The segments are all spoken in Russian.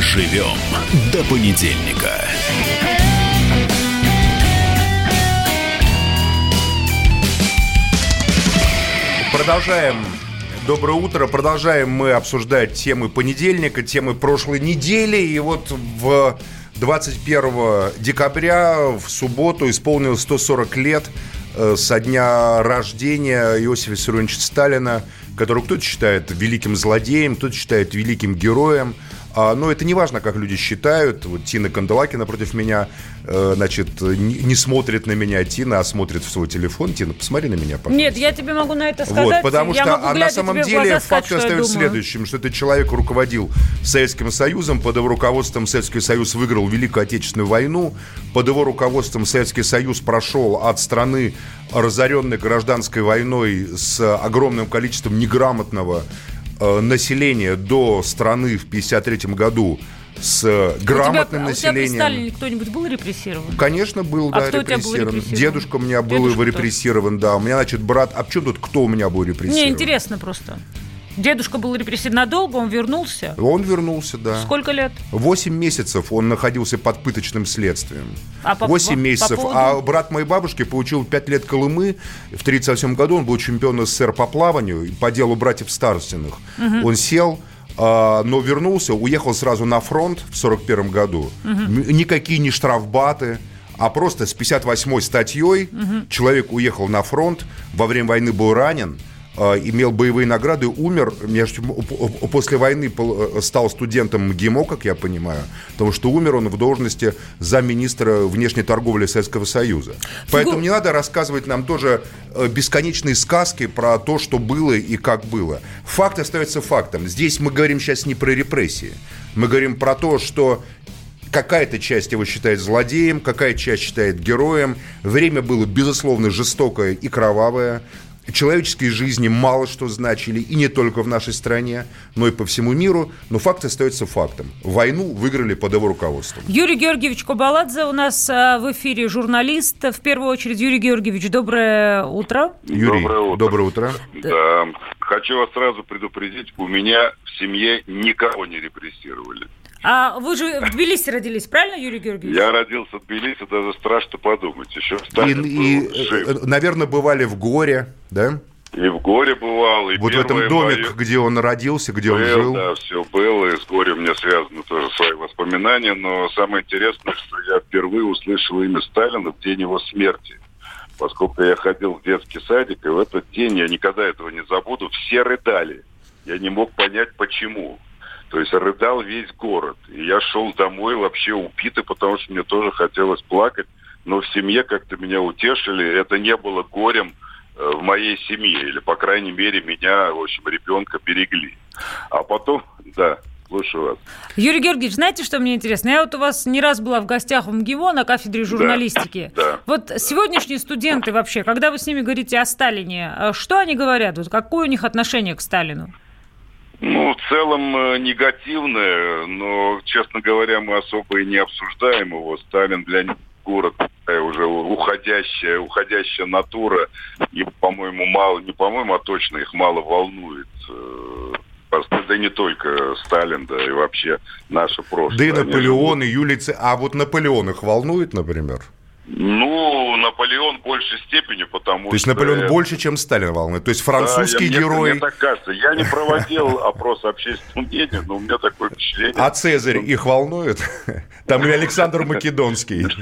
Доживем до понедельника. Продолжаем. Доброе утро. Продолжаем мы обсуждать темы понедельника, темы прошлой недели. И вот в 21 декабря в субботу исполнилось 140 лет э, со дня рождения Иосифа Виссарионовича Сталина, которого кто-то считает великим злодеем, кто-то считает великим героем – но это не важно, как люди считают. Вот Тина Канделаки напротив меня, э, значит, не, смотрит на меня Тина, а смотрит в свой телефон. Тина, посмотри на меня, пожалуйста. Нет, я тебе могу на это сказать. Вот, потому я что а на самом деле факт остается следующим, что этот человек руководил Советским Союзом, под его руководством Советский Союз выиграл Великую Отечественную войну, под его руководством Советский Союз прошел от страны, разоренной гражданской войной с огромным количеством неграмотного Э, населения до страны в 1953 году с грамотным у тебя, населением. А у тебя при Сталине кто-нибудь был репрессирован? Конечно, был, а да, кто репрессирован. У тебя был репрессирован. Дедушка у меня был Дедушка репрессирован, да. У меня, значит, брат... А почему тут кто у меня был репрессирован? Мне интересно просто. Дедушка был репрессирован надолго, он вернулся? Он вернулся, да. Сколько лет? Восемь месяцев он находился под пыточным следствием. А по, Восемь месяцев. По поводу... А брат моей бабушки получил пять лет Колымы. В 1937 году он был чемпион СССР по плаванию по делу братьев Старостиных. Угу. Он сел, а, но вернулся, уехал сразу на фронт в 1941 году. Угу. Никакие не штрафбаты а просто с 58-й статьей угу. человек уехал на фронт, во время войны был ранен, имел боевые награды, умер, между, после войны э, стал студентом МГИМО, как я понимаю, потому что умер он в должности замминистра внешней торговли Советского Союза. Поэтому не надо рассказывать нам тоже э, бесконечные сказки про то, что было и как было. Факт остается фактом. Здесь мы говорим сейчас не про репрессии. Мы говорим про то, что какая-то часть его считает злодеем, какая часть считает героем. Время было, безусловно, жестокое и кровавое человеческие жизни мало что значили, и не только в нашей стране, но и по всему миру. Но факт остается фактом. Войну выиграли под его руководством. Юрий Георгиевич Кобаладзе у нас а, в эфире журналист. В первую очередь, Юрий Георгиевич, доброе утро. Юрий, доброе утро. Доброе утро. Да. Хочу вас сразу предупредить, у меня в семье никого не репрессировали. А вы же в Тбилиси родились, правильно, Юрий Георгиевич? Я родился в Тбилиси, даже страшно подумать. Еще и, и, жив. Э, наверное, бывали в горе, да? И в горе бывал, и Вот в этом доме, мое... где он родился, где был, он жил. Да, все было, и с горем у меня связаны тоже свои воспоминания, но самое интересное, что я впервые услышал имя Сталина в день его смерти. Поскольку я ходил в детский садик, и в этот день, я никогда этого не забуду, все рыдали. Я не мог понять, почему. То есть рыдал весь город. И я шел домой вообще убитый, потому что мне тоже хотелось плакать. Но в семье как-то меня утешили. Это не было горем э, в моей семье. Или, по крайней мере, меня, в общем, ребенка берегли. А потом, да, слушаю вас. Юрий Георгиевич, знаете, что мне интересно? Я вот у вас не раз была в гостях в МГИМО на кафедре журналистики. Да, да. Вот сегодняшние студенты вообще, когда вы с ними говорите о Сталине, э, что они говорят? Вот какое у них отношение к Сталину? Ну, в целом э, негативное, но, честно говоря, мы особо и не обсуждаем его. Сталин для них город такая уже уходящая, уходящая натура. И, по-моему, мало, не по-моему, а точно их мало волнует. Э, да не только Сталин, да и вообще наше прошлое. Да и Наполеон, и Юлий А вот Наполеон их волнует, например? Ну, Наполеон в большей степени, потому что... То есть Наполеон это... больше, чем Сталин волнует. То есть французский да, я, герой... Мне, мне так кажется. Я не проводил опрос общественного мнения, но у меня такое впечатление. А Цезарь их волнует? Там и Александр Македонский.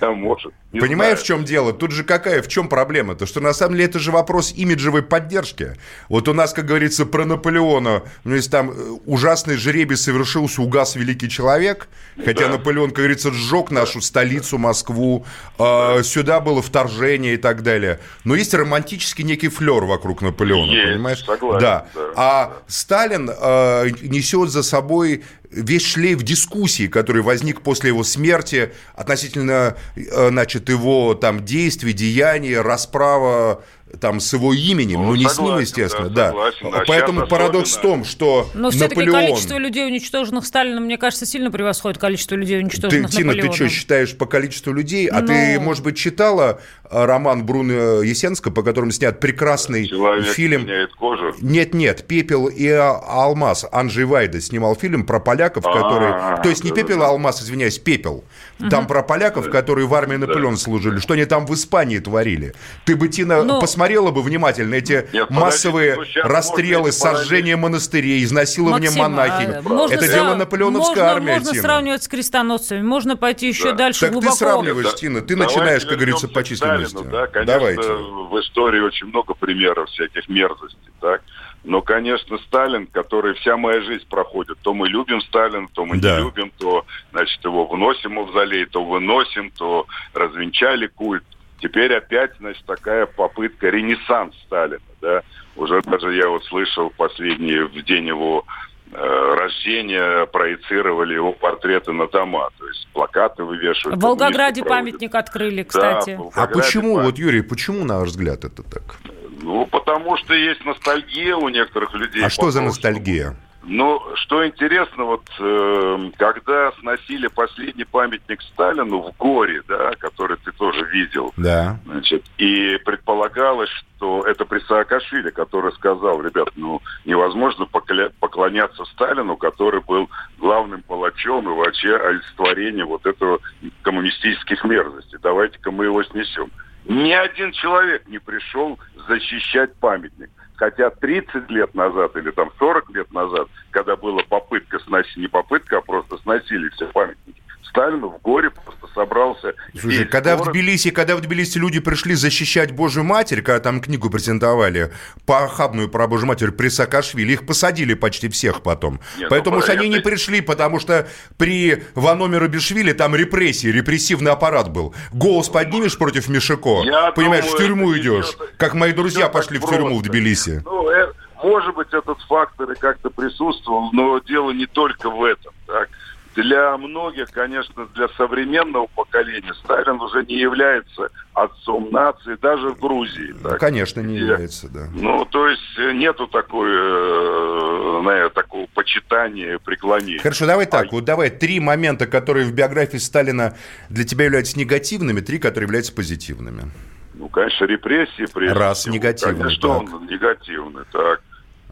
Да, может. Понимаешь, в чем дело? Тут же какая, в чем проблема? То, что на самом деле это же вопрос имиджевой поддержки. Вот у нас, как говорится, про Наполеона, ну, если там э, ужасный жребий совершился, угас великий человек, хотя Наполеон, как говорится, сжег нашу столицу, Москву, э, сюда было вторжение и так далее. Но есть романтический некий флер вокруг Наполеона, есть, понимаешь? Согласен, да. да. А Сталин э, несет за собой весь шлейф дискуссий, который возник после его смерти относительно, э, значит, его там действий, деяний, расправа там с его именем, ну, ну не согласен, с ним, естественно, да. Согласен, да. Поэтому парадокс в том, что Но все-таки количество людей, уничтоженных Сталином, мне кажется, сильно превосходит количество людей, уничтоженных ты, Тина, ты что, считаешь по количеству людей? А Но... ты, может быть, читала э, роман Бруно Есенска, по которому снят прекрасный Человек фильм? меняет кожу? Нет, нет, «Пепел и алмаз». Анджей Вайда снимал фильм про поляков, которые... А, То есть не «Пепел и алмаз», извиняюсь, «Пепел». Там про поляков, которые в армии Наполеона служили, что они там в Испании творили. Ты бы, Тина, посмотрела бы внимательно эти массовые расстрелы, сожжение монастырей, изнасилование монахинь. А, Это дело наполеоновской армии, Можно сравнивать с крестоносцами, можно пойти еще дальше так глубоко. ты сравниваешь, Тина, ты начинаешь, как говорится, по численности. Да, конечно, Давайте. в истории очень много примеров всяких мерзостей, так? Но, конечно, Сталин, который вся моя жизнь проходит, то мы любим Сталина, то мы да. не любим, то, значит, его вносим в мавзолей, то выносим, то развенчали культ. Теперь опять, значит, такая попытка ренессанс Сталина, да. Уже даже я вот слышал последние, в день его э, рождения проецировали его портреты на дома, то есть плакаты вывешивают. В Волгограде памятник открыли, кстати. Да, а почему, памятник. вот, Юрий, почему, на ваш взгляд, это так? Ну, потому что есть ностальгия у некоторых людей. А что за ностальгия? Ну, что интересно, вот э, когда сносили последний памятник Сталину в горе, да, который ты тоже видел, да. значит, и предполагалось, что это при Саакашвили, который сказал, ребят, ну, невозможно поклоняться Сталину, который был главным палачом и вообще олицетворением вот этого коммунистических мерзостей. Давайте-ка мы его снесем. Ни один человек не пришел защищать памятник. Хотя 30 лет назад или там 40 лет назад, когда была попытка сносить, не попытка, а просто сносили все памятники, Сталину в горе просто собрался. Слушай, когда город... в Тбилиси, когда в Тбилиси люди пришли защищать Божью Матерь, когда там книгу презентовали, похабную про Божью Матерь при Саакашвили, их посадили почти всех потом. Нет, ну, Поэтому что они не пришли, потому что при Ваномере Бишвили там репрессии, репрессивный аппарат был. Голос поднимешь против Мишико, Я понимаешь, думаю, в тюрьму идешь. Как мои друзья пошли в тюрьму в Тбилиси. Ну, э, может быть, этот фактор и как-то присутствовал, но дело не только в этом. Так? Для многих, конечно, для современного поколения Сталин уже не является отцом нации, даже в Грузии. Так. Конечно, не является, да. Ну, то есть э, нету такой, э, наверное, такого почитания, преклонения. Хорошо, давай так, а... вот давай три момента, которые в биографии Сталина для тебя являются негативными, три, которые являются позитивными. Ну, конечно, репрессии. Раз, всего. негативный. Конечно, так. он негативный, так.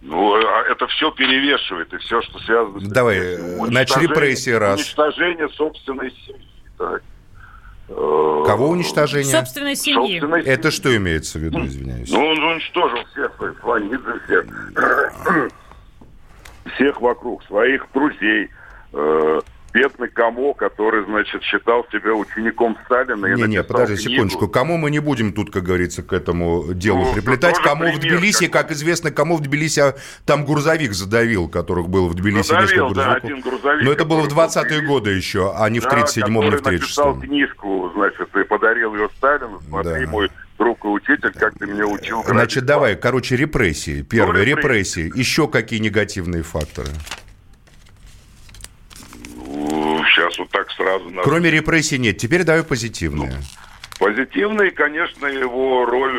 Ну, а это все перевешивает, и все, что связано с... Давай, значит, репрессии раз. Уничтожение собственной семьи, так. Э, Кого уничтожение? Собственной семьи. Собственной это что имеется в виду, извиняюсь? Ну, он уничтожил всех своих Фланидзе, всех, всех вокруг, своих друзей, э, бедный Камо, который, значит, считал себя учеником Сталина. Не, не, подожди книгу. секундочку. Кому мы не будем тут, как говорится, к этому делу ну, приплетать. Кому в Тбилиси, как... как известно, кому в Тбилиси а, там грузовик задавил, которых было в Тбилиси задавил, несколько да, один грузовик. Но это было в 20-е годы еще, а не да, в 37-м или в 36-м. написал книжку, значит, и подарил ее Сталину. Смотри, да. мой друг и учитель, как ты меня учил. Значит, давай, короче, репрессии. Первые ну, репрессии. репрессии. Еще какие негативные факторы? Сейчас вот так сразу... Кроме репрессий нет. Теперь давай позитивные. Ну, позитивные, конечно, его роль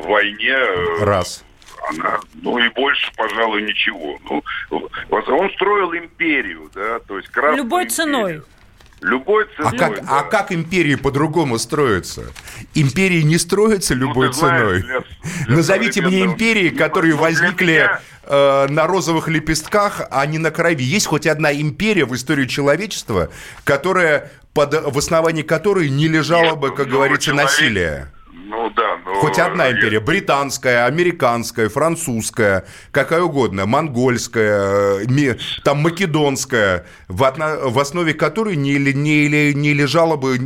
в войне... Э, Раз. Она, ну и больше, пожалуй, ничего. Ну, он строил империю, да, то есть Любой империю. ценой. Любой ценой. А как, да. а как империи по-другому строятся? Империи не строятся любой ну, ценой. Знаешь, для, для Назовите мне империи, которые возникли меня... э, на розовых лепестках, а не на крови. Есть хоть одна империя в истории человечества, которая под, в основании которой не лежало Нет, бы, как говорится, человек... насилие? Ну да. Хоть одна империя, британская, американская, французская, какая угодно, монгольская, ми, там македонская, в, основе которой не, не, не лежало бы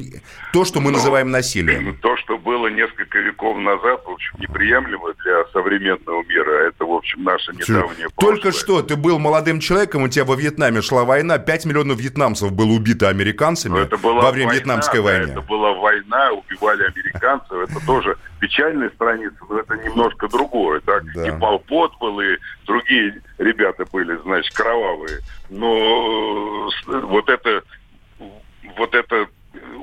то, что мы называем насилием. То, что было несколько веков назад, в общем, неприемлемо для современного мира. Это, в общем, наша недавняя Только что ты был молодым человеком, у тебя во Вьетнаме шла война, 5 миллионов вьетнамцев было убито американцами во время война, Вьетнамской войны. Это была война, убивали американцев, это тоже печальная страница, но это немножко другое. Так? Да. И Полпот был, и другие ребята были, значит, кровавые. Но э, вот это, вот это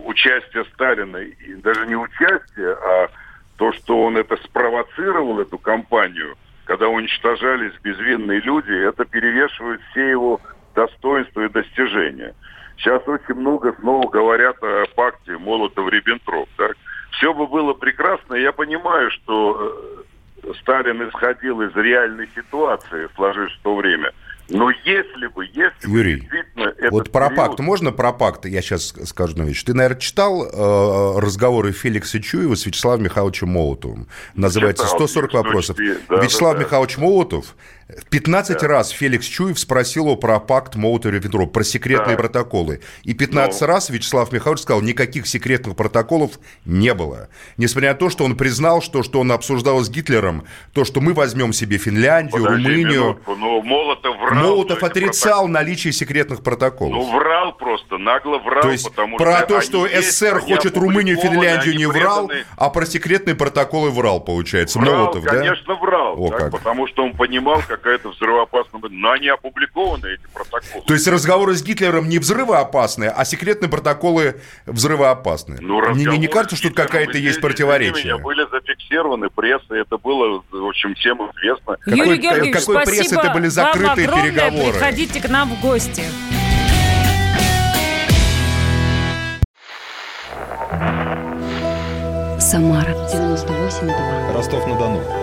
участие Сталина, и даже не участие, а то, что он это спровоцировал, эту кампанию, когда уничтожались безвинные люди, это перевешивает все его достоинства и достижения. Сейчас очень много снова говорят о пакте Молотов-Риббентроп. Так? Все бы было прекрасно. Я понимаю, что э, Сталин исходил из реальной ситуации, сложившейся в то время – но если бы, если Юрий, бы действительно... Вот про период... пакт, можно про пакт, я сейчас скажу вещь. Ты, наверное, читал э, разговоры Феликса Чуева с Вячеславом Михайловичем Молотовым? Называется Читал, 140 вопросов. Да, Вячеслав да, да. Михайлович Молотов 15 да. раз Феликс Чуев спросил его про пакт Молотова-Риббентропа, про секретные да. протоколы. И 15 ну. раз Вячеслав Михайлович сказал, никаких секретных протоколов не было. Несмотря на то, что он признал, что, что он обсуждал с Гитлером, то, что мы возьмем себе Финляндию, Подожди Румынию. Минутку, но Молотов врал. Молотов отрицал протокол... наличие секретных протоколов. Ну, врал просто, нагло врал. То есть потому про что то, что СССР хочет Румынию, Финляндию, не врал, преданы... а про секретные протоколы врал, получается. Врал, Молотов, конечно, да? конечно, врал. О, так, как. Потому что он понимал, какая-то взрывоопасность но они опубликованы, эти протоколы. То есть разговоры с Гитлером не взрывоопасные, а секретные протоколы взрывоопасные. Ну, не, не кажется, что тут какая-то есть противоречие? были зафиксированы прессой, это было, в общем, всем известно. Юрий Георгиевич, какой спасибо прессы это были закрытые вам огромное. переговоры? Приходите к нам в гости. Самара 98,2. Ростов-на-Дону.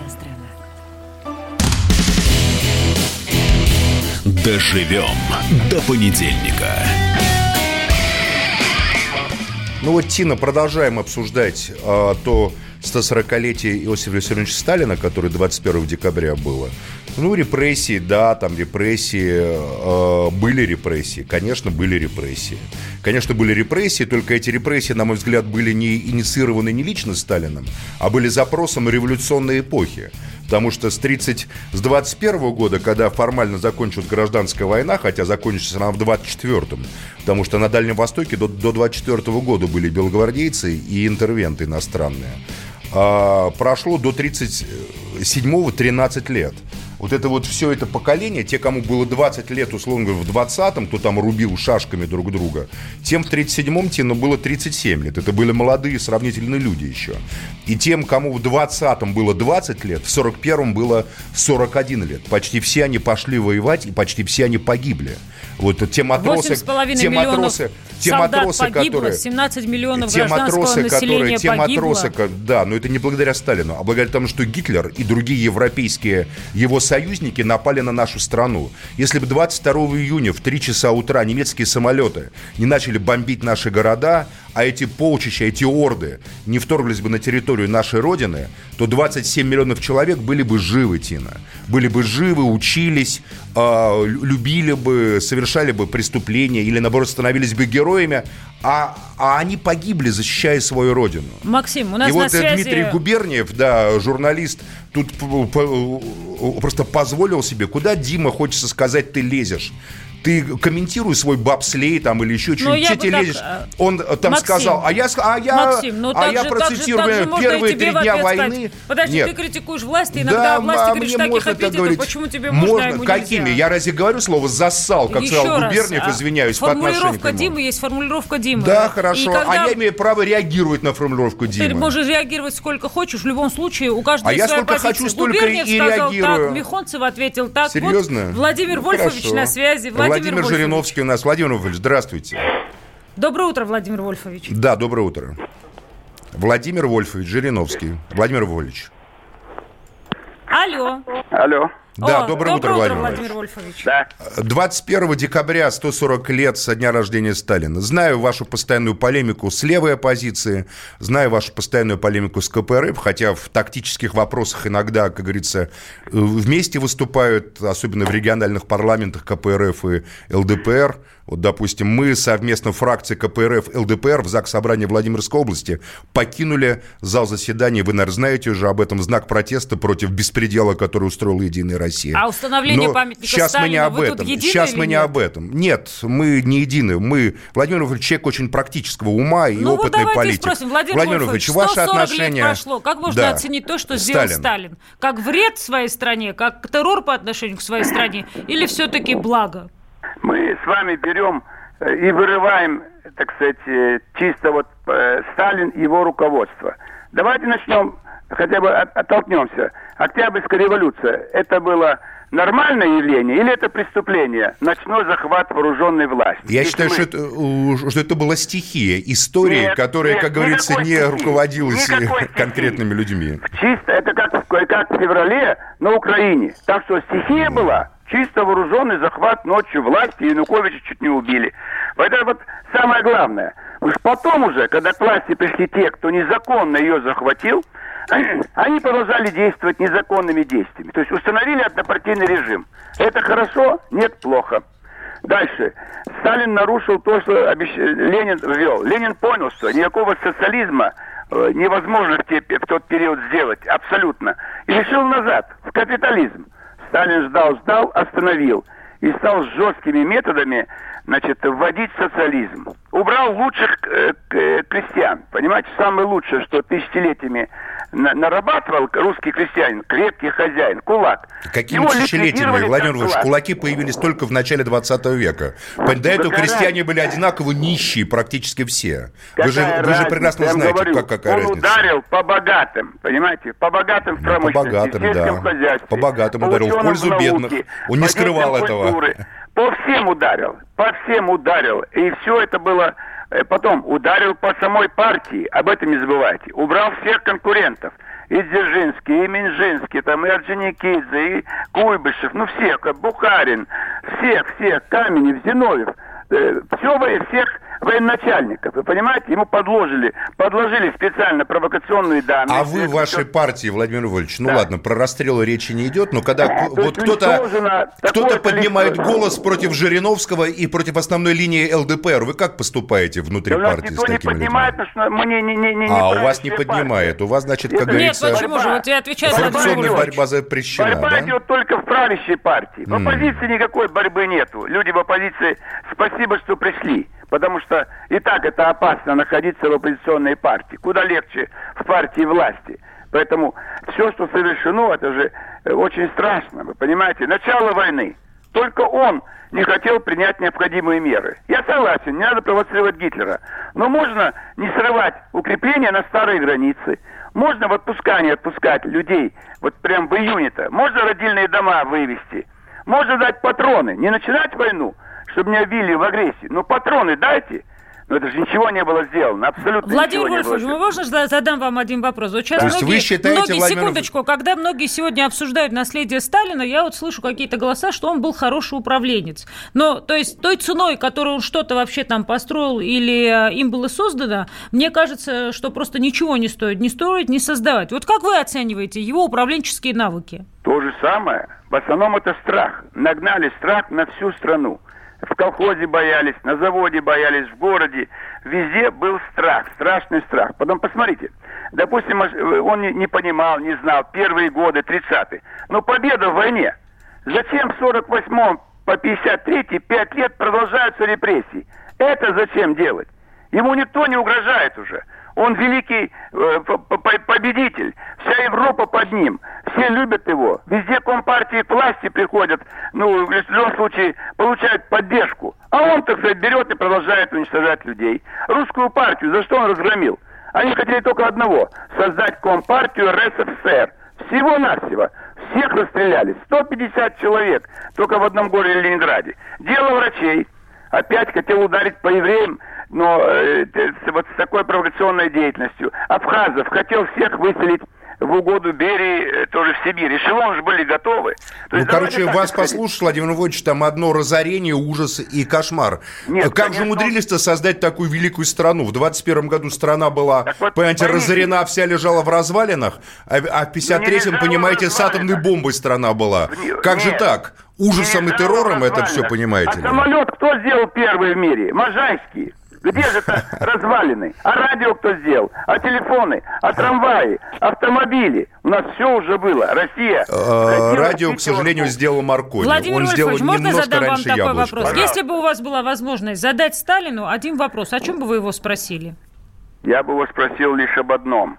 Доживем до понедельника. Ну вот, Тина, продолжаем обсуждать а, то 140-летие Иосифа Виссарионовича Сталина, которое 21 декабря было. Ну, репрессии, да, там репрессии, э, были репрессии, конечно, были репрессии. Конечно, были репрессии, только эти репрессии, на мой взгляд, были не инициированы не лично Сталином, а были запросом революционной эпохи. Потому что с 30, с 21 года, когда формально закончилась гражданская война, хотя закончится она в 24-м, потому что на Дальнем Востоке до, до 24 года были белогвардейцы и интервенты иностранные, а, прошло до 37-го 13 лет вот это вот все это поколение, те, кому было 20 лет, условно говоря, в 20-м, кто там рубил шашками друг друга, тем в 37-м тем было 37 лет. Это были молодые сравнительные люди еще. И тем, кому в 20-м было 20 лет, в 41-м было 41 лет. Почти все они пошли воевать, и почти все они погибли. Вот те матросы, те матросы, те матросы, погибло, которые, 17 миллионов те матросы, которые, те погибло. матросы, да, но это не благодаря Сталину, а благодаря тому, что Гитлер и другие европейские его союзники напали на нашу страну. Если бы 22 июня в 3 часа утра немецкие самолеты не начали бомбить наши города, а эти полчища, эти орды не вторглись бы на территорию нашей Родины, то 27 миллионов человек были бы живы, Тина. Были бы живы, учились, э, любили бы, совершали бы преступления или, наоборот, становились бы героями, а, а они погибли, защищая свою Родину. Максим, у нас И на вот связи... Дмитрий Губерниев, да, журналист, тут просто позволил себе, куда, Дима, хочется сказать, ты лезешь ты комментируй свой бобслей там или еще что-нибудь, что ты лезешь. Так... Он там Максим, сказал, а я, а я, Максим, ну, а я же, процитирую так же, так же первые три дня войны. Подожди, Нет. ты критикуешь власть, ты иногда да, власти а говоришь таких эпитетов, говорить. почему тебе можно, можно ему Какими? нельзя? Я разве говорю слово «зассал», как Еще сказал раз, Губерниев, а, извиняюсь, по отношению к Формулировка нему. Димы есть формулировка Димы. Да, хорошо, когда... а я имею право реагировать на формулировку Димы. Ты можешь реагировать сколько хочешь, в любом случае у каждого А я сколько хочу, столько Губерниев и сказал реагирую. так, Михонцев ответил так. Серьезно? Владимир Ну, Вольфович на связи. Владимир. Жириновский у нас. Владимир Вольфович, здравствуйте. Доброе утро, Владимир Вольфович. Да, доброе утро. Владимир Вольфович Жириновский. Владимир Вольфович. Алло. Алло. Да, О, доброе утро, Владимир Владимир Вольфович. Да. 21 декабря 140 лет со дня рождения Сталина. Знаю вашу постоянную полемику с левой оппозицией, знаю вашу постоянную полемику с КПРФ, хотя в тактических вопросах иногда, как говорится, вместе выступают, особенно в региональных парламентах КПРФ и ЛДПР. Вот, допустим, мы совместно фракции КПРФ ЛДПР в ЗАГС Собрания Владимирской области покинули зал заседания. Вы, наверное, знаете уже об этом знак протеста против беспредела, который устроила Единая Россия. А установление Но памятника сейчас мы не об этом. Сейчас мы не нет? об этом. Нет, мы не едины. Мы Владимир Вольфович человек очень практического ума и Ну вот опытный давайте политик. спросим, Владимир, Вольфович, ваши 140 отношения... лет прошло. Как можно Да. оценить то, что сделал Сталин. Сталин? Как вред своей стране, как террор по отношению к своей стране или все-таки благо? Мы с вами берем э, и вырываем, так сказать, э, чисто вот э, Сталин и его руководство. Давайте начнем, хотя бы от- оттолкнемся. Октябрьская революция, это было нормальное явление или это преступление? Ночной захват вооруженной власти. Я Если считаю, мы- что это, что это была стихия, история, Нет, которая, нет, как говорится, не стихии. руководилась конкретными людьми. Чисто, это как, как в феврале на Украине. Так что стихия была чисто вооруженный захват ночью власти, Януковича чуть не убили. Это вот самое главное. Уж потом уже, когда к власти пришли те, кто незаконно ее захватил, они продолжали действовать незаконными действиями. То есть установили однопартийный режим. Это хорошо? Нет, плохо. Дальше. Сталин нарушил то, что обещ- Ленин ввел. Ленин понял, что никакого социализма э, невозможно в, в тот период сделать. Абсолютно. И решил назад, в капитализм. Сталин ждал, ждал, остановил. И стал жесткими методами значит, вводить социализм. Убрал лучших э, э, крестьян. Понимаете, самое лучшее, что тысячелетиями на- нарабатывал русский крестьянин, крепкий хозяин, кулак. Какими Его тысячелетиями, Владимир Владимирович, кулаки появились только в начале 20 века. До этого Какая крестьяне были одинаково нищие, практически все. Вы же, вы же прекрасно Я знаете, говорю, как, какая он разница. ударил по богатым, понимаете, по богатым в Ну, по богатым, да. хозяйстве, По богатым по ударил, в пользу науке, бедных. Он не скрывал деятелям этого. культуры. По всем ударил, по всем ударил. И все это было... э, Потом ударил по самой партии, об этом не забывайте. Убрал всех конкурентов. И Дзержинский, и Минжинский, там, и Орджоникидзе, и Куйбышев, ну всех, Бухарин, всех, всех, Каменев, Зиновьев. все, всех военачальников. Вы понимаете, ему подложили, подложили специально провокационные данные. А вы в вашей партии, Владимир Вольфович, ну Да. ладно, про расстрелы речи не идет, но когда То вот кто-то кто-то такое поднимает количество- голос против Жириновского и против основной линии ЛДПР, вы как поступаете внутри Да партии с такими поднимает, людьми? мы не, не, не, не А у вас не поднимает, партия. у вас, значит, как Нет, говорится, почему же? Вот я отвечаю идет. борьба запрещена, Борьба да? идет только в правящей партии. В оппозиции никакой борьбы нету. Люди в оппозиции, спасибо, что пришли. Потому что и так это опасно находиться в оппозиционной партии. Куда легче в партии власти. Поэтому все, что совершено, это же э, очень страшно. Вы понимаете? Начало войны. Только он не хотел принять необходимые меры. Я согласен, не надо провоцировать Гитлера. Но можно не срывать укрепления на старые границы. Можно в отпускание отпускать людей, вот прям в июне-то. Можно родильные дома вывести. Можно дать патроны. Не начинать войну, чтобы не обили в агрессии. Но патроны дайте. Но это же ничего не было сделано. Абсолютно Владимир не Вольфович, мы можно зада- задам вам один вопрос? Вот сейчас То есть многие, вы считаете, многие Владимир секундочку, когда многие сегодня обсуждают наследие Сталина, я вот слышу какие-то голоса, что он был хороший управленец. Но, то есть, той ценой, которую он что-то вообще там построил или э, им было создано, мне кажется, что просто ничего не стоит ни строить, ни создавать. Вот как вы оцениваете его управленческие навыки? То же самое. В основном это страх. Нагнали страх на всю страну. В колхозе боялись, на заводе боялись, в городе. Везде был страх, страшный страх. Потом посмотрите. Допустим, э, он не понимал, не знал. Первые годы, 30-е. Но победа в войне. Зачем в 48-м по 53-й 5 лет продолжаются репрессии? Это зачем делать? Ему никто не угрожает уже. Он великий э, по- по- победитель. Вся Европа под ним. Все любят его. Везде компартии к власти приходят. Ну, в любом случае, получают поддержку. А он, так сказать, берет и продолжает уничтожать людей. Русскую партию за что он разгромил? Они хотели только одного. Создать компартию РСФСР. Всего-навсего. Всех расстреляли. 150 человек. Только в одном городе Ленинграде. Дело врачей. Опять хотел ударить по евреям, но э, с- вот с такой провокационной деятельностью. Абхазов хотел всех выселить в угоду Берии, э, тоже в Сибирь. Эшелоны же были готовы. То Ну, есть короче, давайте так вас послушать, Владимир Владимирович, там одно разорение, ужас и кошмар. Нет, как же конечно. умудрились-то создать такую великую страну? В 21 году страна была, Так вот, понимаете, поймите. разорена, вся лежала в развалинах, а, а в 53-м, лежала в понимаете, с атомной бомбой страна была. Как же нет. так? ужасом и террором это все, понимаете А самолет кто сделал первый в мире? Можайский. Где же это развалины? А радио кто сделал? А телефоны? А трамваи? Автомобили? У нас все уже было. Россия. Э, Радио, к сожалению, сделал Маркони. Владимир Он сделал можно задам вам такой яблочко. вопрос? Если бы у вас была возможность задать Сталину один вопрос, о чем бы вы его спросили? Я бы его спросил лишь об одном.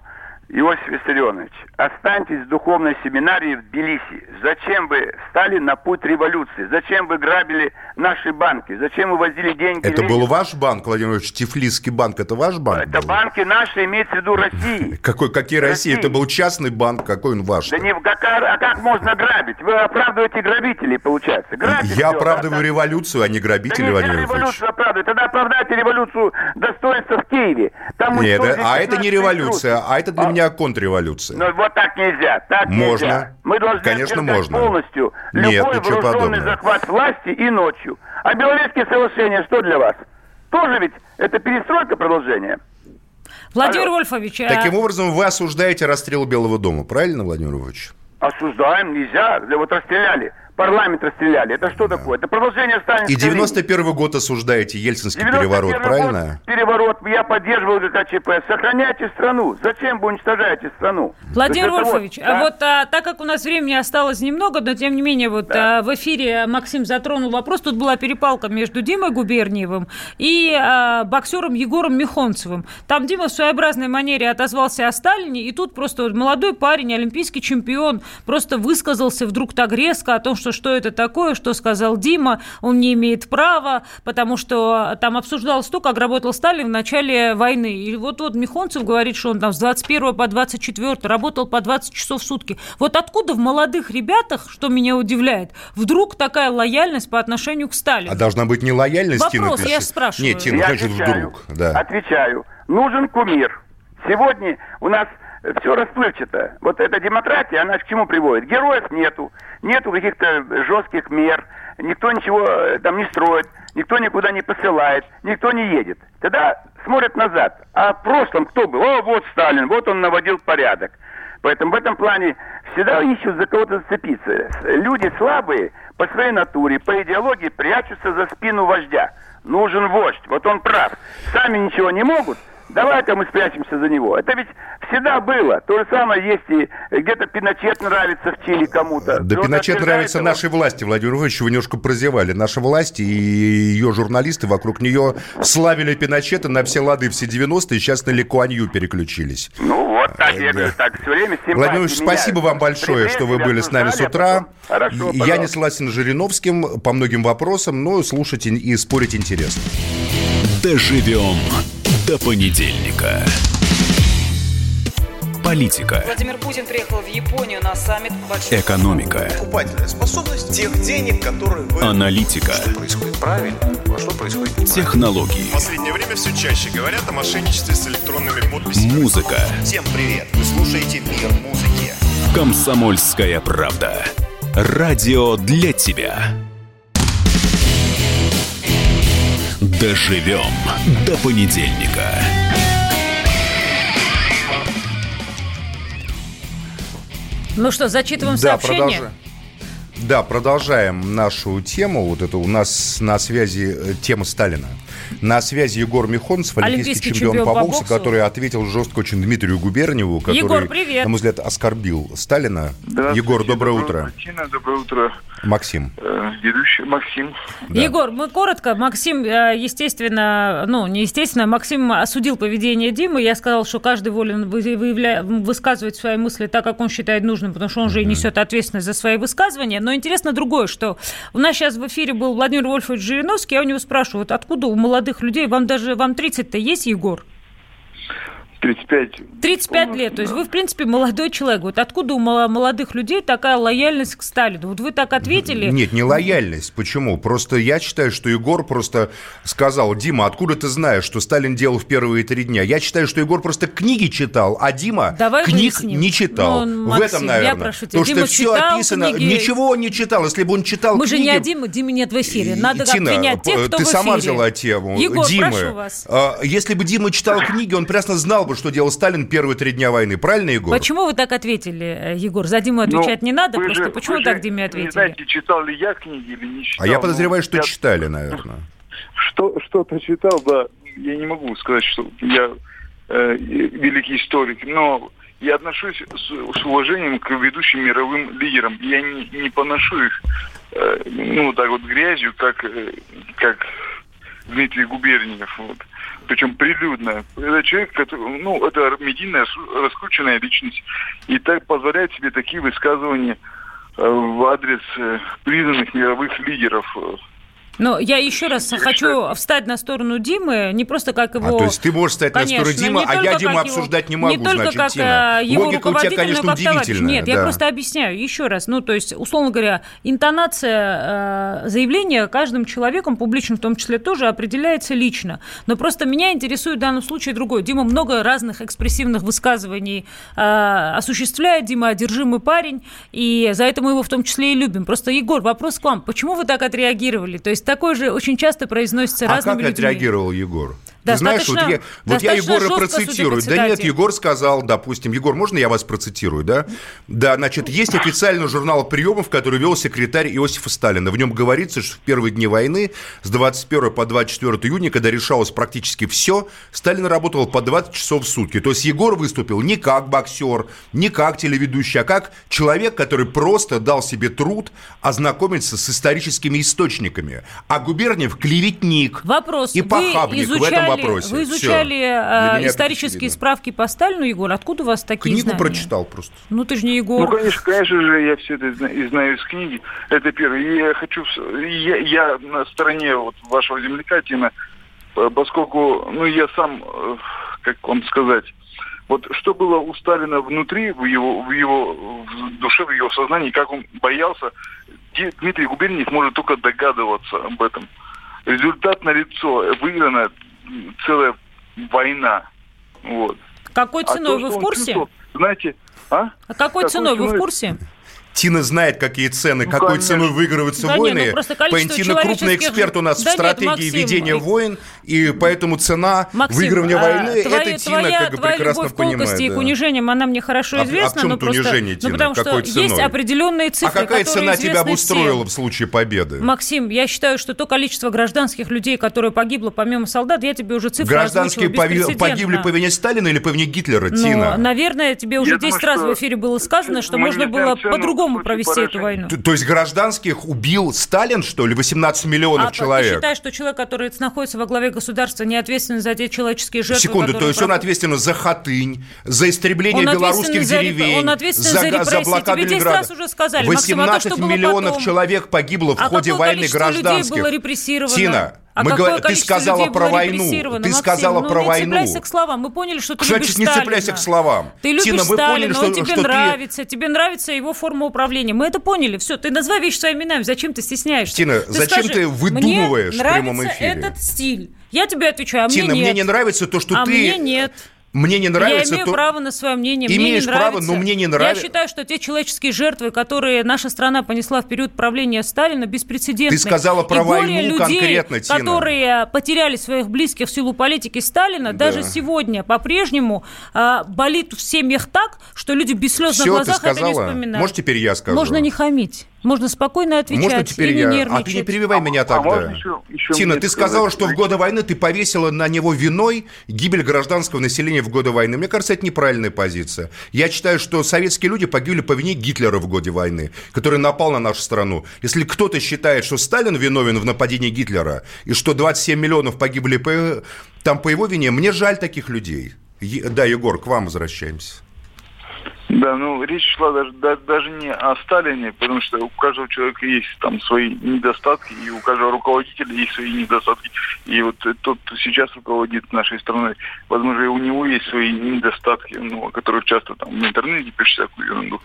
Иосиф Виссарионович, останьтесь в духовной семинарии в Тбилиси. Зачем вы стали на путь революции? Зачем вы грабили наши банки? Зачем вы возили деньги Это Ленину? был ваш банк, Владимир Ильич, Тифлисский банк, это ваш банк Это был? банки наши, имеется в виду России. Какой, какие России? России. Это был частный банк, какой он ваш? Да не, как, а как можно грабить? Вы оправдываете грабителей, получается. Грабить Я оправдываю да, революцию, а не да грабителей, нельзя Владимир Владимирович. революцию оправдывать. Тогда оправдайте революцию достоинства в Киеве. Там Нет, а это не 15 революция, а это для меня контрреволюция. Ну вот так нельзя, так Можно. нельзя. Мы должны Конечно, можно. полностью Нет, любой ничего вооруженный подобного. захват власти и ночью. А Белорусские соглашения что для вас? Тоже ведь это перестройка продолжения. Владимир Алло. Вольфович, а- Таким образом, вы осуждаете расстрел Белого дома, правильно, Владимир Владимирович? Осуждаем, нельзя. Да Вот расстреляли. Парламент расстреляли. Это что такое? Это продолжение сталинской И линии. 91 год осуждаете Ельцинский 91 переворот, год, правильно? Переворот. Я поддерживал ГКЧП. Сохраняйте страну. Зачем вы уничтожаете страну? Владимир Вольфович, вот, а да. вот а, так как у нас времени осталось немного, но тем не менее вот а, в эфире Максим затронул вопрос, тут была перепалка между Димой Губерниевым и а, боксером Егором Михонцевым. Там Дима в своеобразной манере отозвался о Сталине, и тут просто вот молодой парень, олимпийский чемпион, просто высказался вдруг так резко о том, что что это такое, что сказал Дима, он не имеет права, потому что там обсуждалось то, как работал Сталин в начале войны. И вот вот Михонцев говорит, что он там с 21 по 24 работал по 20 часов в сутки. Вот откуда в молодых ребятах, что меня удивляет, вдруг такая лояльность по отношению к Сталину? А должна быть не лояльность, Тина Вопрос, я пишет. ж спрашиваю. Нет, Тина, Я значит, отвечаю. вдруг. Да. Отвечаю. Нужен кумир. Сегодня у нас все расплывчато. Вот эта демократия, она к чему приводит? Героев нету, нету каких-то жестких мер, никто ничего э, там не строит, никто никуда не посылает, никто не едет. Тогда смотрят назад. А в прошлом кто был? О, вот Сталин, вот он наводил порядок. Поэтому в этом плане всегда ищут за кого-то зацепиться. Люди слабые по своей натуре, по идеологии прячутся за спину вождя. Нужен вождь. Вот он прав. Сами ничего не могут. Давай-ка мы спрячемся за него. Это ведь всегда было. То же самое есть и где-то Пиночет нравится в Чили кому-то. Да Пиночет нравится его. нашей власти, Владимир Владимирович, вы немножко прозевали. Наша власть и ее журналисты вокруг нее славили Пиночета на все лады все 90-е, сейчас на Лекуанью переключились. Ну вот так, я Да. говорю, так все время Владимир Ильич, спасибо вам большое, что вы были с нами с утра. а Хорошо, Я не согласен с Жириновским по многим вопросам, но слушать и- и спорить интересно. Доживем до понедельника. Политика, Владимир Путин приехал в Японию на саммит большой... экономика, Покупательная способность тех денег, которые вы... аналитика, Что происходит правильно, а что происходит неправильно. технологии, В последнее время все чаще говорят о мошенничестве с электронными подписями. музыка. Всем привет! Вы слушаете «Мир музыки». Комсомольская правда. Радио для тебя. Доживем до понедельника. Ну что, зачитываем Да, сообщение? продолжаем. Да, продолжаем нашу тему. Вот это у нас на связи э, тема Сталина. На связи Егор Михонцев, олимпийский, Олимпийский чемпион, чемпион по по боксу, боксу. который ответил жестко очень Дмитрию Губерниеву, который, Егор, привет. на мой взгляд, оскорбил Сталина. Егор, доброе утро. Тина, доброе утро. Максим. Э, Ведущий Максим. Егор, мы коротко. Максим, э, естественно, ну, не естественно, Максим осудил поведение Димы. Я сказал, что каждый волен вы- выявля- высказывать свои мысли так, как он считает нужным, потому что он же и несет ответственность за свои высказывания. Но интересно другое, что у нас сейчас в эфире был Владимир Вольфович Жириновский, я у него спрашиваю, вот откуда у молодых людей, вам даже, вам 30-то есть, Егор? 35. 35 лет, то есть вы, в принципе, молодой человек. Вот откуда у молодых людей такая лояльность к Сталину? Вот вы так ответили. Нет, не лояльность. Почему? Просто я считаю, что Егор просто сказал, Дима, откуда ты знаешь, что Сталин делал в первые три дня? Я считаю, что Егор просто книги читал, а Дима Давай книг выясним. не читал. Ну, в Максим, этом, я наверное. прошу тебя, Потому что Дима все читал описано. книги. Ничего он не читал. Если бы он читал Мы же книги... не о Диме, Димы нет в эфире. Надо Тина, принять тех, кто ты в сама эфире. взяла тему. Егор, Димы. прошу вас. А, Если бы Дима читал книги, он прекрасно знал бы, бы, что делал Сталин первые три дня войны. Правильно, Егор? Почему вы так ответили, э, Егор? За Диму отвечать Ну, не надо, вы просто же- почему вы так же Диме ответили? Не знаете, читал ли я книги или не читал. А я Ну, подозреваю, что я читали, наверное. Что, что-то читал, да. Я не могу сказать, что я э, великий историк, но я отношусь с, с уважением к ведущим мировым лидерам. Я не, не поношу их, э, ну, так вот, грязью, как, э, как Дмитрий Губерниев. Вот. Причем прилюдно. Это человек, который, ну, это медийная, раскрученная личность. И так позволяет себе такие высказывания э, в адрес э, признанных мировых лидеров. Но я еще раз хочу встать на сторону Димы, не просто как его... А, то есть ты можешь стать на сторону Конечно, Димы, а я Диму его- обсуждать не могу, Не только значит, как Тина. э, его Логика у тебя, конечно, удивительная, Нет, я да. просто объясняю еще раз. Ну, то есть, условно говоря, интонация э, заявления каждым человеком, публичным в том числе, тоже определяется лично. Но просто меня интересует в данном случае другое. Дима много разных экспрессивных высказываний э, осуществляет. Дима одержимый парень, и за это мы его в том числе и любим. Просто, Егор, вопрос к вам. Почему вы так отреагировали? То есть, такое же очень часто произносится А разными как людьми. отреагировал Егор? Ты знаешь, вот Достаточно- я, вот я достаточно Егора процитирую. Да нет. Егор сказал, допустим, Егор, можно я вас процитирую, да? Да, значит, есть официальный журнал приемов, который вел секретарь Иосифа Сталина. В нем говорится, что в первые дни войны с 21 по 24 июня, когда решалось практически все, Сталин работал по 20 часов в сутки. То есть Егор выступил не как боксер, не как телеведущий, а как человек, который просто дал себе труд ознакомиться с историческими источниками. А Губерниев клеветник Вопрос. и вы похабник изучали, в этом вопросе. Вы изучали э, исторические справки по Сталину, Егор? Откуда у вас такие Книгу знания? прочитал просто. Ну, ты же не Ну, Егор. конечно, конечно же, я все это знаю из книги. Это первое. И я хочу... Я, я на стороне вот вашего земляка, Тина, э, поскольку, ну, я сам, э, как вам сказать, вот что было у Сталина внутри, в его, в его в душе, в его сознании, как он боялся, Дмитрий Губерниев может только догадываться об этом. Результат налицо, выиграна м, целая война. Вот. Какой А ценой то, вы в курсе? чувствовал, Знаете, а? А какой Какой ценой вы в ценой? курсе? Тина знает, какие цены, Ну, какой конечно. ценой выигрываются Да не, войны. ну просто крупный эксперт у нас Да в нет, стратегии Максим, ведения и- войн, и поэтому цена Максим, выигрывания а, войны, твоя, это Тина твоя, как бы твоя прекрасно любовь к понимает. и да. к унижениям, она мне хорошо А- а в известна. чем но это просто, унижение, ну, Тина? потому Какой что есть ценой? определенные цифры, А какая цена тебя обустроила всем. в случае победы? Максим, я считаю, что то количество гражданских людей, которые погибло помимо солдат, я тебе уже цифры Гражданские погибли по вине Сталина или по вине Гитлера, Тина? наверное, тебе уже Я 10 думаю, раз в эфире было сказано, что можно было цену по-другому провести эту поражения. войну. Т- То есть гражданских убил Сталин, что ли, 18 миллионов А ты человек? считаешь, что человек, который находится во главе государства, не ответственен за те человеческие жертвы, Секунду, то есть он проходят? ответственен за Хатынь, за истребление Он белорусских за деревень, он ответственен за га- репрессии. блокаду Тебе 10 Ленинграда. раз уже сказали. Максим, а то, 18 миллионов потом? человек погибло в А ходе какое войны количество людей гражданских. было репрессировано? Тина, А мы говор- ты сказала про войну. Ты Максим, сказала ну, про не войну. цепляйся к словам. Мы поняли, что ты Что любишь значит не Сталина. цепляйся к словам? Ты любишь Тина, Сталина, поняли, он что, тебе что ты... нравится, тебе нравится его форма управления. Мы это поняли. Все, ты называй вещи своими именами. Зачем ты стесняешься? Тина, Ты зачем скажи, ты выдумываешь в мне прямом нравится эфире? этот стиль. Я тебе отвечаю, а Тина, мне нет. мне не нравится то, что а ты... мне нет. Мне не нравится я имею то... право на свое мнение. мне Имеешь не право, нравится. но мне не нравится. Я считаю, что те человеческие жертвы, которые наша страна понесла в период правления Сталина, беспрецедентны. Ты сказала горе войну людей, конкретно, Тина. которые потеряли своих близких в силу политики Сталина, Да. даже сегодня по-прежнему а, болит в семьях так, что люди без слез на Все, глазах это не вспоминают. Может, теперь я скажу? Можно не хамить. Можно спокойно отвечать Можно теперь и не я? нервничать. А ты не перебивай меня а тогда. можно еще- еще Тина, ты сказала, что в годы войны ты повесила на него виной гибель гражданского населения в годы войны. Мне кажется, это неправильная позиция. Я считаю, что советские люди погибли по вине Гитлера в годы войны, который напал на нашу страну. Если кто-то считает, что Сталин виновен в нападении Гитлера, и что 27 миллионов погибли по, там по его вине, мне жаль таких людей. Е- Да, Егор, к вам возвращаемся. Да, ну речь шла даже, да- даже не о Сталине, потому что у каждого человека есть там свои недостатки, и у каждого руководителя есть свои недостатки. И вот тот, кто сейчас руководит нашей страной, возможно, и у него есть свои недостатки, ну, о которых часто там в интернете пишут всякую ерунду.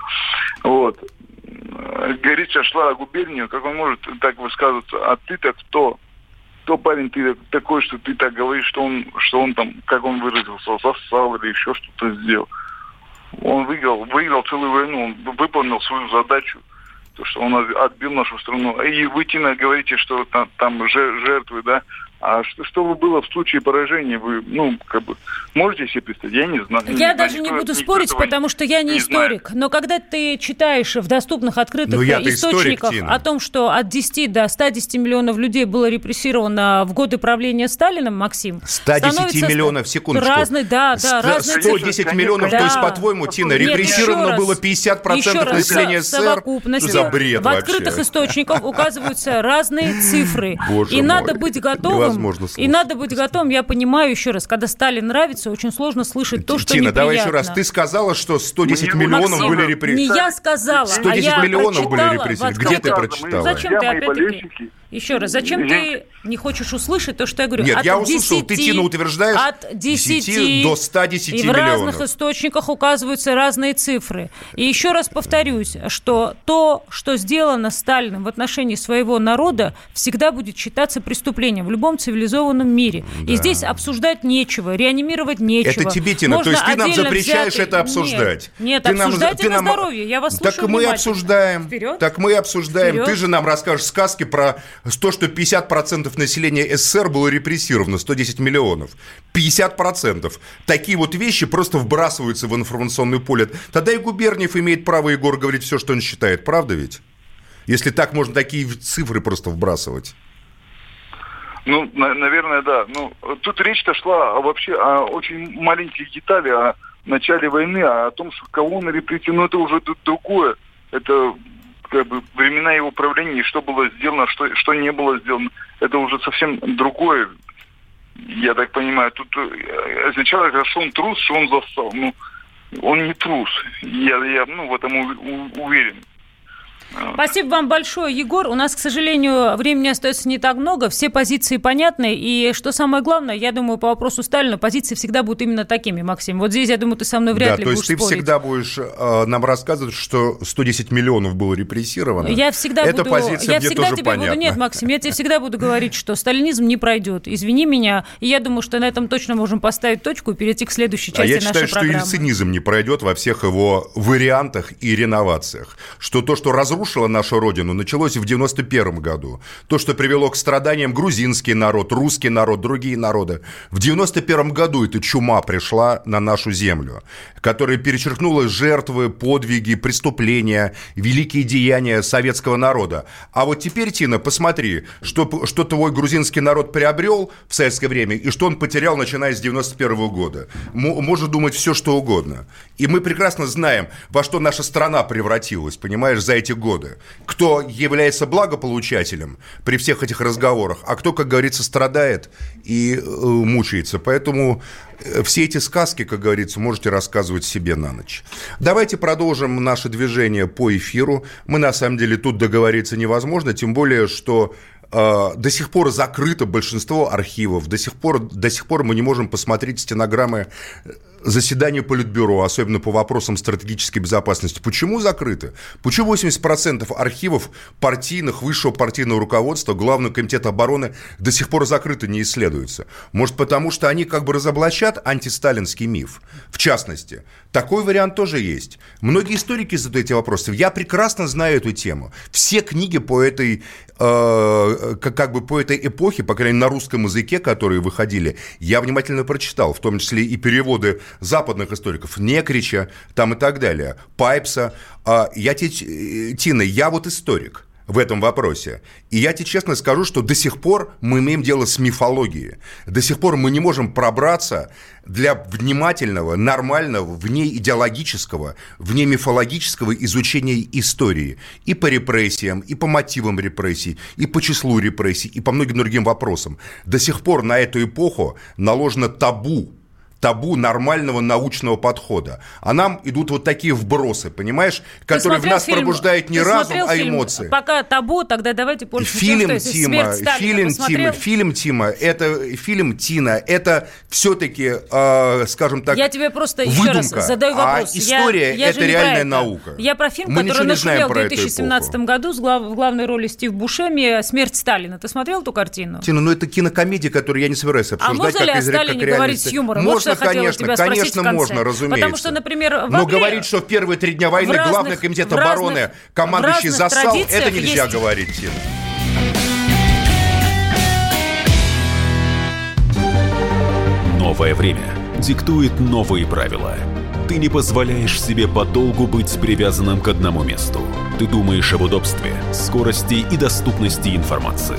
Вот. Речь шла о губернию, как он может так высказываться, а ты-то кто? Кто парень ты такой, что ты так говоришь, что он, что он там, как он выразился, сосал или еще что-то сделал? Он выиграл, выиграл целую войну, он выполнил свою задачу, то, что он отбил нашу страну. И вы, Тина, говорите, что там, там же- жертвы, да, А что, что бы было в случае поражения, вы, ну, как бы, можете себе представить? Я не знаю. Я не даже знаю, не буду спорить, потому что я не, не историк. Но когда ты читаешь в доступных открытых Ну, историк, источниках Тина. о том, что от 10 до 110 миллионов людей было репрессировано в годы правления Сталином, Максим, 110 становится миллионов, секундочку. Разные, да, да, разные 110 цифры. миллионов, Да. то есть, по-твоему, Тина, Нет, репрессировано было 50% еще раз, населения в СССР? совокупности Что за бред в вообще? открытых источниках указываются разные цифры. Боже и мой, надо быть готовым. Невозможно И слушать. надо быть готовым, я понимаю еще раз, когда Сталин нравится, очень сложно слышать то, что Тина, давай еще раз. Ты сказала, что 110 Мне- миллионов Максим, были Не репрессированы. я сказала, 110 а я миллионов были прочитала репрессированы. Где ты прочитала? Зачем ты опять-таки... Еще раз, зачем ты не хочешь услышать то, что я говорю? Нет, От я услышал. Ты, 10 Тина, утверждаешь от 10, 10 до 110 И в миллионов. разных источниках указываются разные цифры. И еще раз повторюсь, что то, что сделано Сталиным в отношении своего народа, всегда будет считаться преступлением в любом цивилизованном мире. И здесь обсуждать нечего, реанимировать нечего. Это тебе, Тина, то Можно есть ты нам запрещаешь взятый- это обсуждать. Нет, нет Ты нам- обсуждайте ты на нам- здоровье, я вас слушаю Так мы обсуждаем. Вперед. Так мы обсуждаем. Вперед. Ты же нам расскажешь сказки про то, что 50% населения СССР было репрессировано, 110 миллионов. 50%. Такие вот вещи просто вбрасываются в информационное поле. Тогда и Губерниев имеет право, Егор, говорить все, что он считает. Правда ведь? Если так можно такие цифры просто вбрасывать. Ну, на- наверное, да. Ну, тут речь-то шла вообще о очень маленьких деталях, о начале войны, а о том, что кого он репрессировал, ну, это уже д- другое. Это как бы времена его правления, и что было сделано, что, что не было сделано. Это уже совсем другое. Я так понимаю, тут э, говорят, что он трус, что он застал. Ну, он не трус. Я, я ну, в этом уверен. Спасибо вам большое, Егор. У нас, к сожалению, времени остается не так много. Все позиции понятны. И что самое главное, я думаю, по вопросу Сталина позиции всегда будут именно такими, Максим. Вот здесь, я думаю, ты со мной вряд да, ли то будешь есть ты спорить. всегда будешь э, нам рассказывать, что 110 миллионов было репрессировано. Я всегда Эта буду, позиция я мне всегда тоже тебе понятна. буду, нет, Максим, я тебе всегда буду говорить, что сталинизм не пройдет. Извини меня, и я думаю, что на этом точно можем поставить точку и перейти к следующей А части я нашей считаю, что программы. и цинизм не пройдет во всех его вариантах и реновациях. Что то, что разрушило нашу родину, началось в 91 году. То, что привело к страданиям грузинский народ, русский народ, другие народы. В 91 году эта чума пришла на нашу землю, которая перечеркнула жертвы, подвиги, преступления, великие деяния советского народа. А вот теперь, Тина, посмотри, что, что твой грузинский народ приобрел в советское время и что он потерял, начиная с 91 года. М- может думать все, что угодно. И мы прекрасно знаем, во что наша страна превратилась, понимаешь, за эти годы. Кто является благополучателем при всех этих разговорах, а кто, как говорится, страдает и э, мучается. Поэтому э, все эти сказки, как говорится, можете рассказывать себе на ночь. Давайте продолжим наше движение по эфиру. Мы, на самом деле, тут договориться невозможно, тем более, что э, до сих пор закрыто большинство архивов, до сих пор, до сих пор мы не можем посмотреть стенограммы заседания Политбюро, особенно по вопросам стратегической безопасности. Почему закрыты? Почему 80% архивов партийных, высшего партийного руководства, Главного комитета обороны до сих пор закрыты, не исследуются? Может, потому что они как бы разоблачат антисталинский миф? В частности, такой вариант тоже есть. Многие историки задают эти вопросы. Я прекрасно знаю эту тему. Все книги по этой, э, как, бы по этой эпохе, по крайней мере, на русском языке, которые выходили, я внимательно прочитал, в том числе и переводы западных историков, Некрича там и так далее, Пайпса. А я тебе, Тина, я вот историк в этом вопросе. И я тебе честно скажу, что до сих пор мы имеем дело с мифологией. До сих пор мы не можем пробраться для внимательного, нормального, вне идеологического, вне мифологического изучения истории. И по репрессиям, и по мотивам репрессий, и по числу репрессий, и по многим другим вопросам. До сих пор на эту эпоху наложено табу табу нормального научного подхода. А нам идут вот такие вбросы, понимаешь, которые в нас фильм? пробуждают не разум, а фильм? эмоции. Пока табу, тогда давайте пользуемся Фильм тем, что Тима, фильм? Тима, фильм Тима, это фильм Тина, это все-таки, э, скажем так, я тебе просто еще выдумка, раз задаю вопрос. А история я, я это реальная это. наука. Я про фильм, Мы который нашумел в про эту 2017 эпоху. году с глав- в главной роли Стив Бушеми «Смерть Сталина». Ты смотрел эту картину? Тина, ну это кинокомедия, которую я не собираюсь обсуждать. А можно как ли о как Сталине реальность. говорить с юмором? Вот Можно, что я конечно, тебя конечно, в конце. можно, разумеется. Потому что, например, в Но апреле- говорить, что в первые три дня войны разных- главный комитет в разных- обороны командующий засал, это нельзя есть- говорить, Тина. Новое время диктует новые правила. Ты не позволяешь себе подолгу быть привязанным к одному месту. Ты думаешь об удобстве, скорости и доступности информации.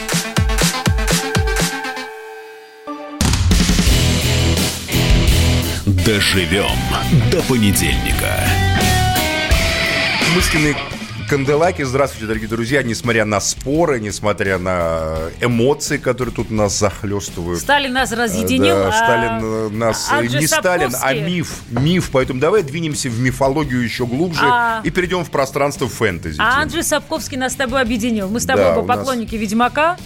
Доживем до понедельника. Мысленный Канделаки, здравствуйте, дорогие друзья. Несмотря на споры, несмотря на эмоции, которые тут нас захлестывают. Сталин нас разъединил. Да, а Сталин нас... Анджей не Сталин, а миф. Миф. Поэтому давай двинемся в мифологию еще глубже А- и перейдем в пространство фэнтези. А Анджей Сапковский нас с тобой объединил. Мы с тобой Да, оба у нас- поклонники Ведьмака.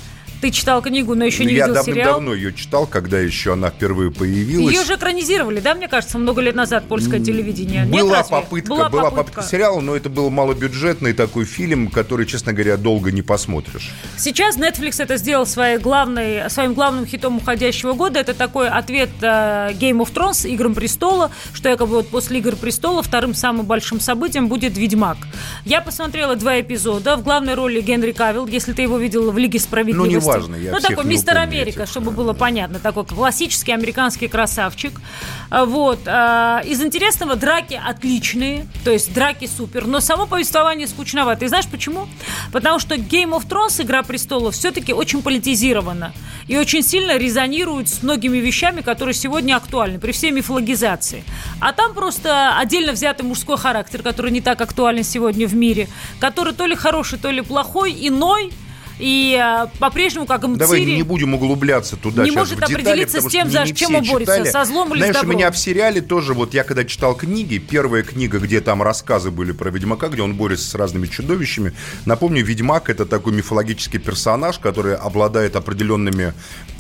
Ты читал книгу, но еще не Я видел сериал. давным-давно ее читал, когда еще она впервые появилась. Ее же экранизировали, да, мне кажется, много лет назад польское телевидение. Нет, Была разве? попытка, была, была попытка сериала, но это был малобюджетный такой фильм, который, честно говоря, долго не посмотришь. Сейчас Netflix это сделал своей главной, своим главным хитом уходящего года. Это такой ответ э, Game of Thrones, Играм Престола, что якобы вот после Игр Престола вторым самым большим событием будет Ведьмак. Я посмотрела два эпизода. В главной роли Генри Кавилл, если ты его видел в Лиге Справедливости. Ну, неважно, я Ну, такой мистер Америка, этих, чтобы было понятно. Такой классический американский красавчик. А, Вот. а, Из интересного драки отличные, то есть драки супер, но само повествование скучновато. И знаешь почему? Потому что Game of Thrones, Игра престолов, все-таки очень политизирована и очень сильно резонирует с многими вещами, которые сегодня актуальны, при всей мифологизации. А там просто отдельно взятый мужской характер, который не так актуален сегодня в мире, который то ли хороший, то ли плохой, иной, и а, по-прежнему, как и Давай не будем углубляться туда не может детали, определиться с тем, за чем он борется, читали. со злом или с Знаешь, у добром. меня в сериале тоже, вот я когда читал книги, первая книга, где там рассказы были про Ведьмака, где он борется с разными чудовищами, напомню, Ведьмак это такой мифологический персонаж, который обладает определенными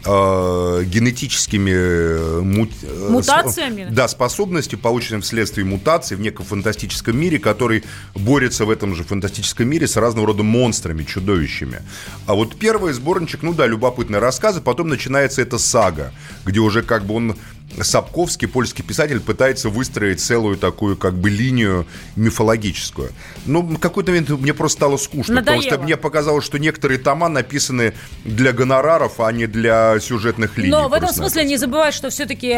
э, генетическими э, мут- э, Мутациями? с- да, способностью, полученными вследствие мутаций в неком фантастическом мире, который борется в этом же фантастическом мире с разного рода монстрами, чудовищами. А вот первый сборничек, ну да, любопытные рассказы, потом начинается эта сага, где уже как бы он Сапковский, польский писатель, пытается выстроить целую такую как бы линию мифологическую. Но в какой-то момент мне просто стало скучно, потому что Надоело. мне показалось, что некоторые тома написаны для гонораров, а не для сюжетных линий. Но в этом смысле не забывай, что все-таки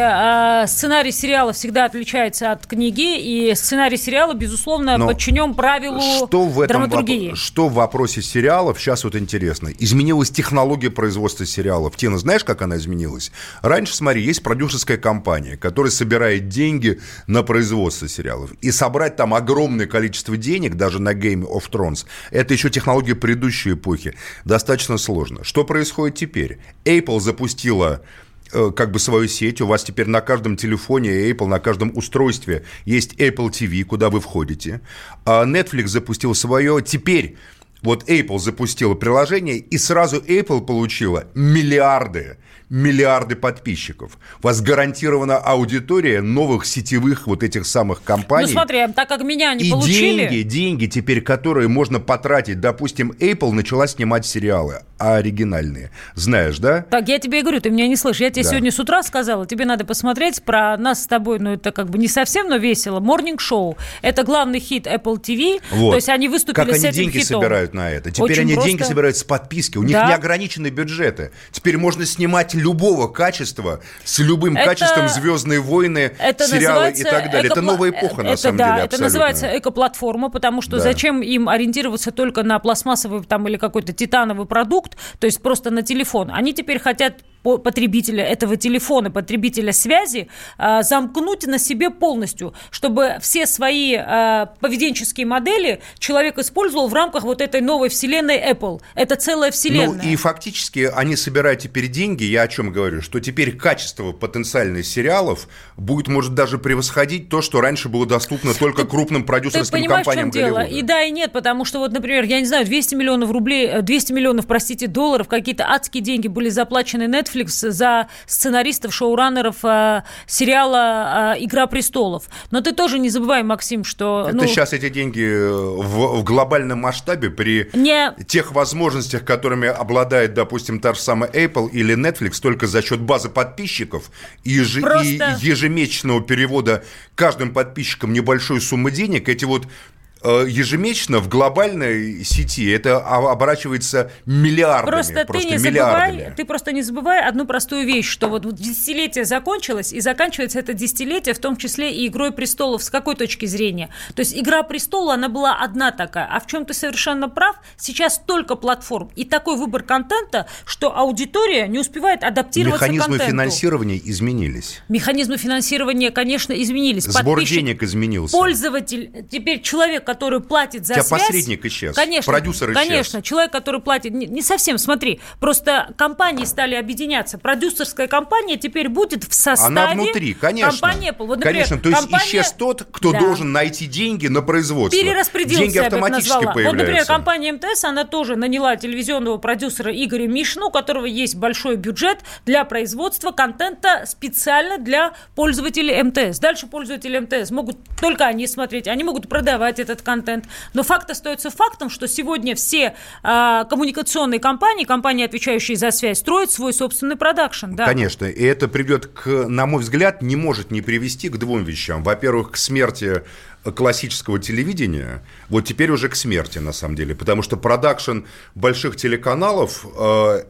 сценарий сериала всегда отличается от книги, и сценарий сериала, безусловно, Но подчинен правилу Что в этом драматургии. воп- что в вопросе сериалов сейчас вот интересно? Изменилась технология производства сериалов. Тина, знаешь, как она изменилась? Раньше, смотри, есть продюсерская компания, которая собирает деньги на производство сериалов. И собрать там огромное количество денег, даже на Game of Thrones, это еще технология предыдущей эпохи. Достаточно сложно. Что происходит теперь? Apple запустила э, как бы свою сеть. У вас теперь на каждом телефоне Apple, на каждом устройстве есть Apple TV, куда вы входите. А Netflix запустил свое. Теперь вот Apple запустила приложение, и сразу Apple получила миллиарды миллиарды подписчиков. У вас гарантирована аудитория новых сетевых вот этих самых компаний. Ну смотри, так как меня не И получили... деньги, деньги теперь, которые можно потратить. Допустим, Apple начала снимать сериалы оригинальные. Знаешь, да? Так, я тебе и говорю, ты меня не слышишь. Я тебе Да. сегодня с утра сказала, тебе надо посмотреть про нас с тобой, ну это как бы не совсем, но весело. Morning Show. Это главный хит Apple TV. Вот. То есть они выступили как с они этим деньги хитом. собирают на это? Теперь Очень они просто. деньги собирают с подписки. У них Да. неограниченные бюджеты. Теперь можно снимать любого качества с любым Это- качеством Звездные войны, Это сериалы и так далее. Это экопла- новая эпоха, на это, самом да, деле. Это абсолютно. называется экоплатформа, потому что Да. зачем им ориентироваться только на пластмассовый там или какой-то титановый продукт, то есть просто на телефон. Они теперь хотят потребителя этого телефона, потребителя связи, а, замкнуть на себе полностью, чтобы все свои а, поведенческие модели человек использовал в рамках вот этой новой вселенной Apple. Это целая вселенная. Ну и фактически они собирают теперь деньги, я о чем говорю, что теперь качество потенциальных сериалов будет, может, даже превосходить то, что раньше было доступно только крупным Ты продюсерским понимаешь, в компаниям чем дело? И да, и нет, потому что вот, например, я не знаю, 200 миллионов рублей, э, 200 миллионов, простите, долларов, какие-то адские деньги были заплачены Netflix Netflix за сценаристов, шоураннеров э, сериала э, «Игра престолов». Но ты тоже не забывай, Максим, что... Это ну, сейчас эти деньги э, в, в глобальном масштабе при Не- тех возможностях, которыми обладает, допустим, та же самая Apple или Netflix, только за счет базы подписчиков и, еже- Просто- и ежемесячного перевода каждым подписчикам небольшой суммы денег, эти вот ежемесячно в глобальной сети это о- оборачивается миллиардами. Просто, ты не миллиардами. забывай, ты просто не забывай одну простую вещь, что вот десятилетие закончилось, и заканчивается это десятилетие, в том числе и «Игрой престолов». С какой точки зрения? То есть «Игра престолов», она была одна такая, а в чем ты совершенно прав, сейчас столько платформ и такой выбор контента, что аудитория не успевает адаптироваться к Механизмы контенту. финансирования изменились. Механизмы финансирования, конечно, изменились. Сбор Подписчик- денег изменился. Пользователь, теперь человек, который платит за У тебя связь... посредник исчез, Конечно, продюсер исчез. Конечно, человек, который платит... Не, не совсем, смотри, просто компании стали объединяться. Продюсерская компания теперь будет в составе... Она внутри, конечно. Компания Apple. Вот, например, конечно, то есть компания- исчез тот, кто Да. должен найти деньги на производство. Перераспределился, Деньги я бы автоматически появляются. Вот, например, компания МТС, она тоже наняла телевизионного продюсера Игоря Мишину, у которого есть большой бюджет для производства контента специально для пользователей МТС. Дальше пользователи МТС могут только они смотреть, они могут продавать этот контент. Но факт остается фактом, что сегодня все а, коммуникационные компании, компании, отвечающие за связь, строят свой собственный продакшн. Да. Конечно, и это придет, к, на мой взгляд, не может не привести к двум вещам. Во-первых, к смерти классического телевидения, вот теперь уже к смерти, на самом деле, потому что продакшн больших телеканалов э,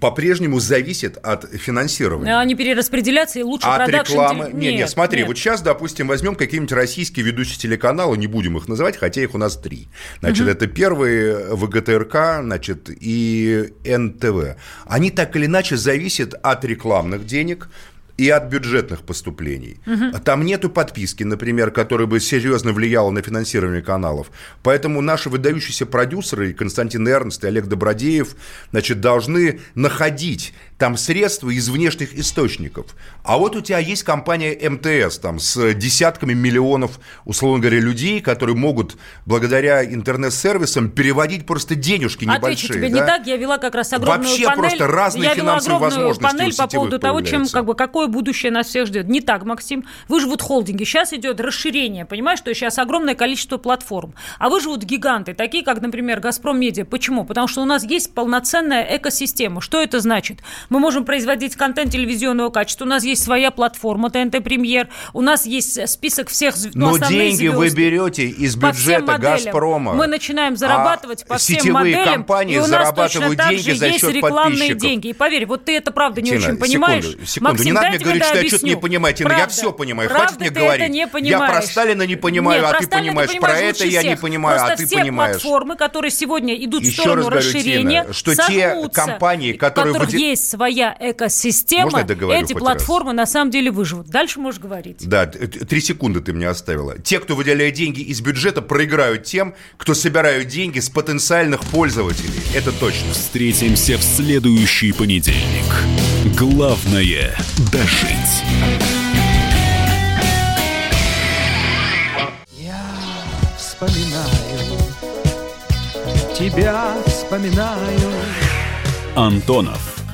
по-прежнему зависит от финансирования. Они перераспределятся, и лучше От рекламы. теле- Не, не, Нет, смотри, нет. вот сейчас, допустим, возьмем какие-нибудь российские ведущие телеканалы, не будем их называть, хотя их у нас три. Значит, Мгм. это первый ВГТРК, значит, и НТВ. Они так или иначе зависят от рекламных денег и от бюджетных поступлений. Мгм. Там нету подписки, например, которая бы серьезно влияла на финансирование каналов. Поэтому наши выдающиеся продюсеры, Константин Эрнст и Олег Добродеев, значит, должны находить там средства из внешних источников. А вот у тебя есть компания МТС там с десятками миллионов, условно говоря, людей, которые могут благодаря интернет-сервисам переводить просто денежки небольшие. Отвечу тебе да? не так. Я вела как раз огромную Вообще панель. просто разные я вела финансовые огромную возможности панель по поводу того, чем, как бы, какое будущее нас всех ждет. Не так, Максим. Выживут холдинги. Сейчас идет расширение. Понимаешь, что сейчас огромное количество платформ. А выживут гиганты, такие как, например, Газпром Медиа. Почему? Потому что у нас есть полноценная экосистема. Что это значит? Мы можем производить контент телевизионного качества. У нас есть своя платформа ТНТ Премьер. У нас есть список всех зв- ну, Но деньги вы звезд. берете из бюджета. Газпрома. Мы начинаем зарабатывать А по всем сетевые моделям. компании и у нас точно так же за есть счет рекламные деньги. И поверь, вот ты это правда не Тина, очень понимаешь. Секунду, секунду. Максим, не надо мне говорить, что я что-то не понимаю. Тина, я Правда. все понимаю. Правда Хватит мне говорить. не я про. Сталина не понимаю, Нет, а ты понимаешь. Про это я не понимаю, а ты все понимаешь. платформы, которые сегодня идут в сторону раз говорю, расширения, Тина, что те компании, у которые которых есть своя экосистема, я эти платформы на самом деле выживут. Дальше можешь говорить. Да, три секунды ты мне оставила. Те, кто выделяет деньги из бюджета, проиграют тем, кто собирают деньги с потенциальных пользователей. Это точно. Встретимся в следующий понедельник. Главное – дожить. вспоминаю, тебя вспоминаю. Антонов.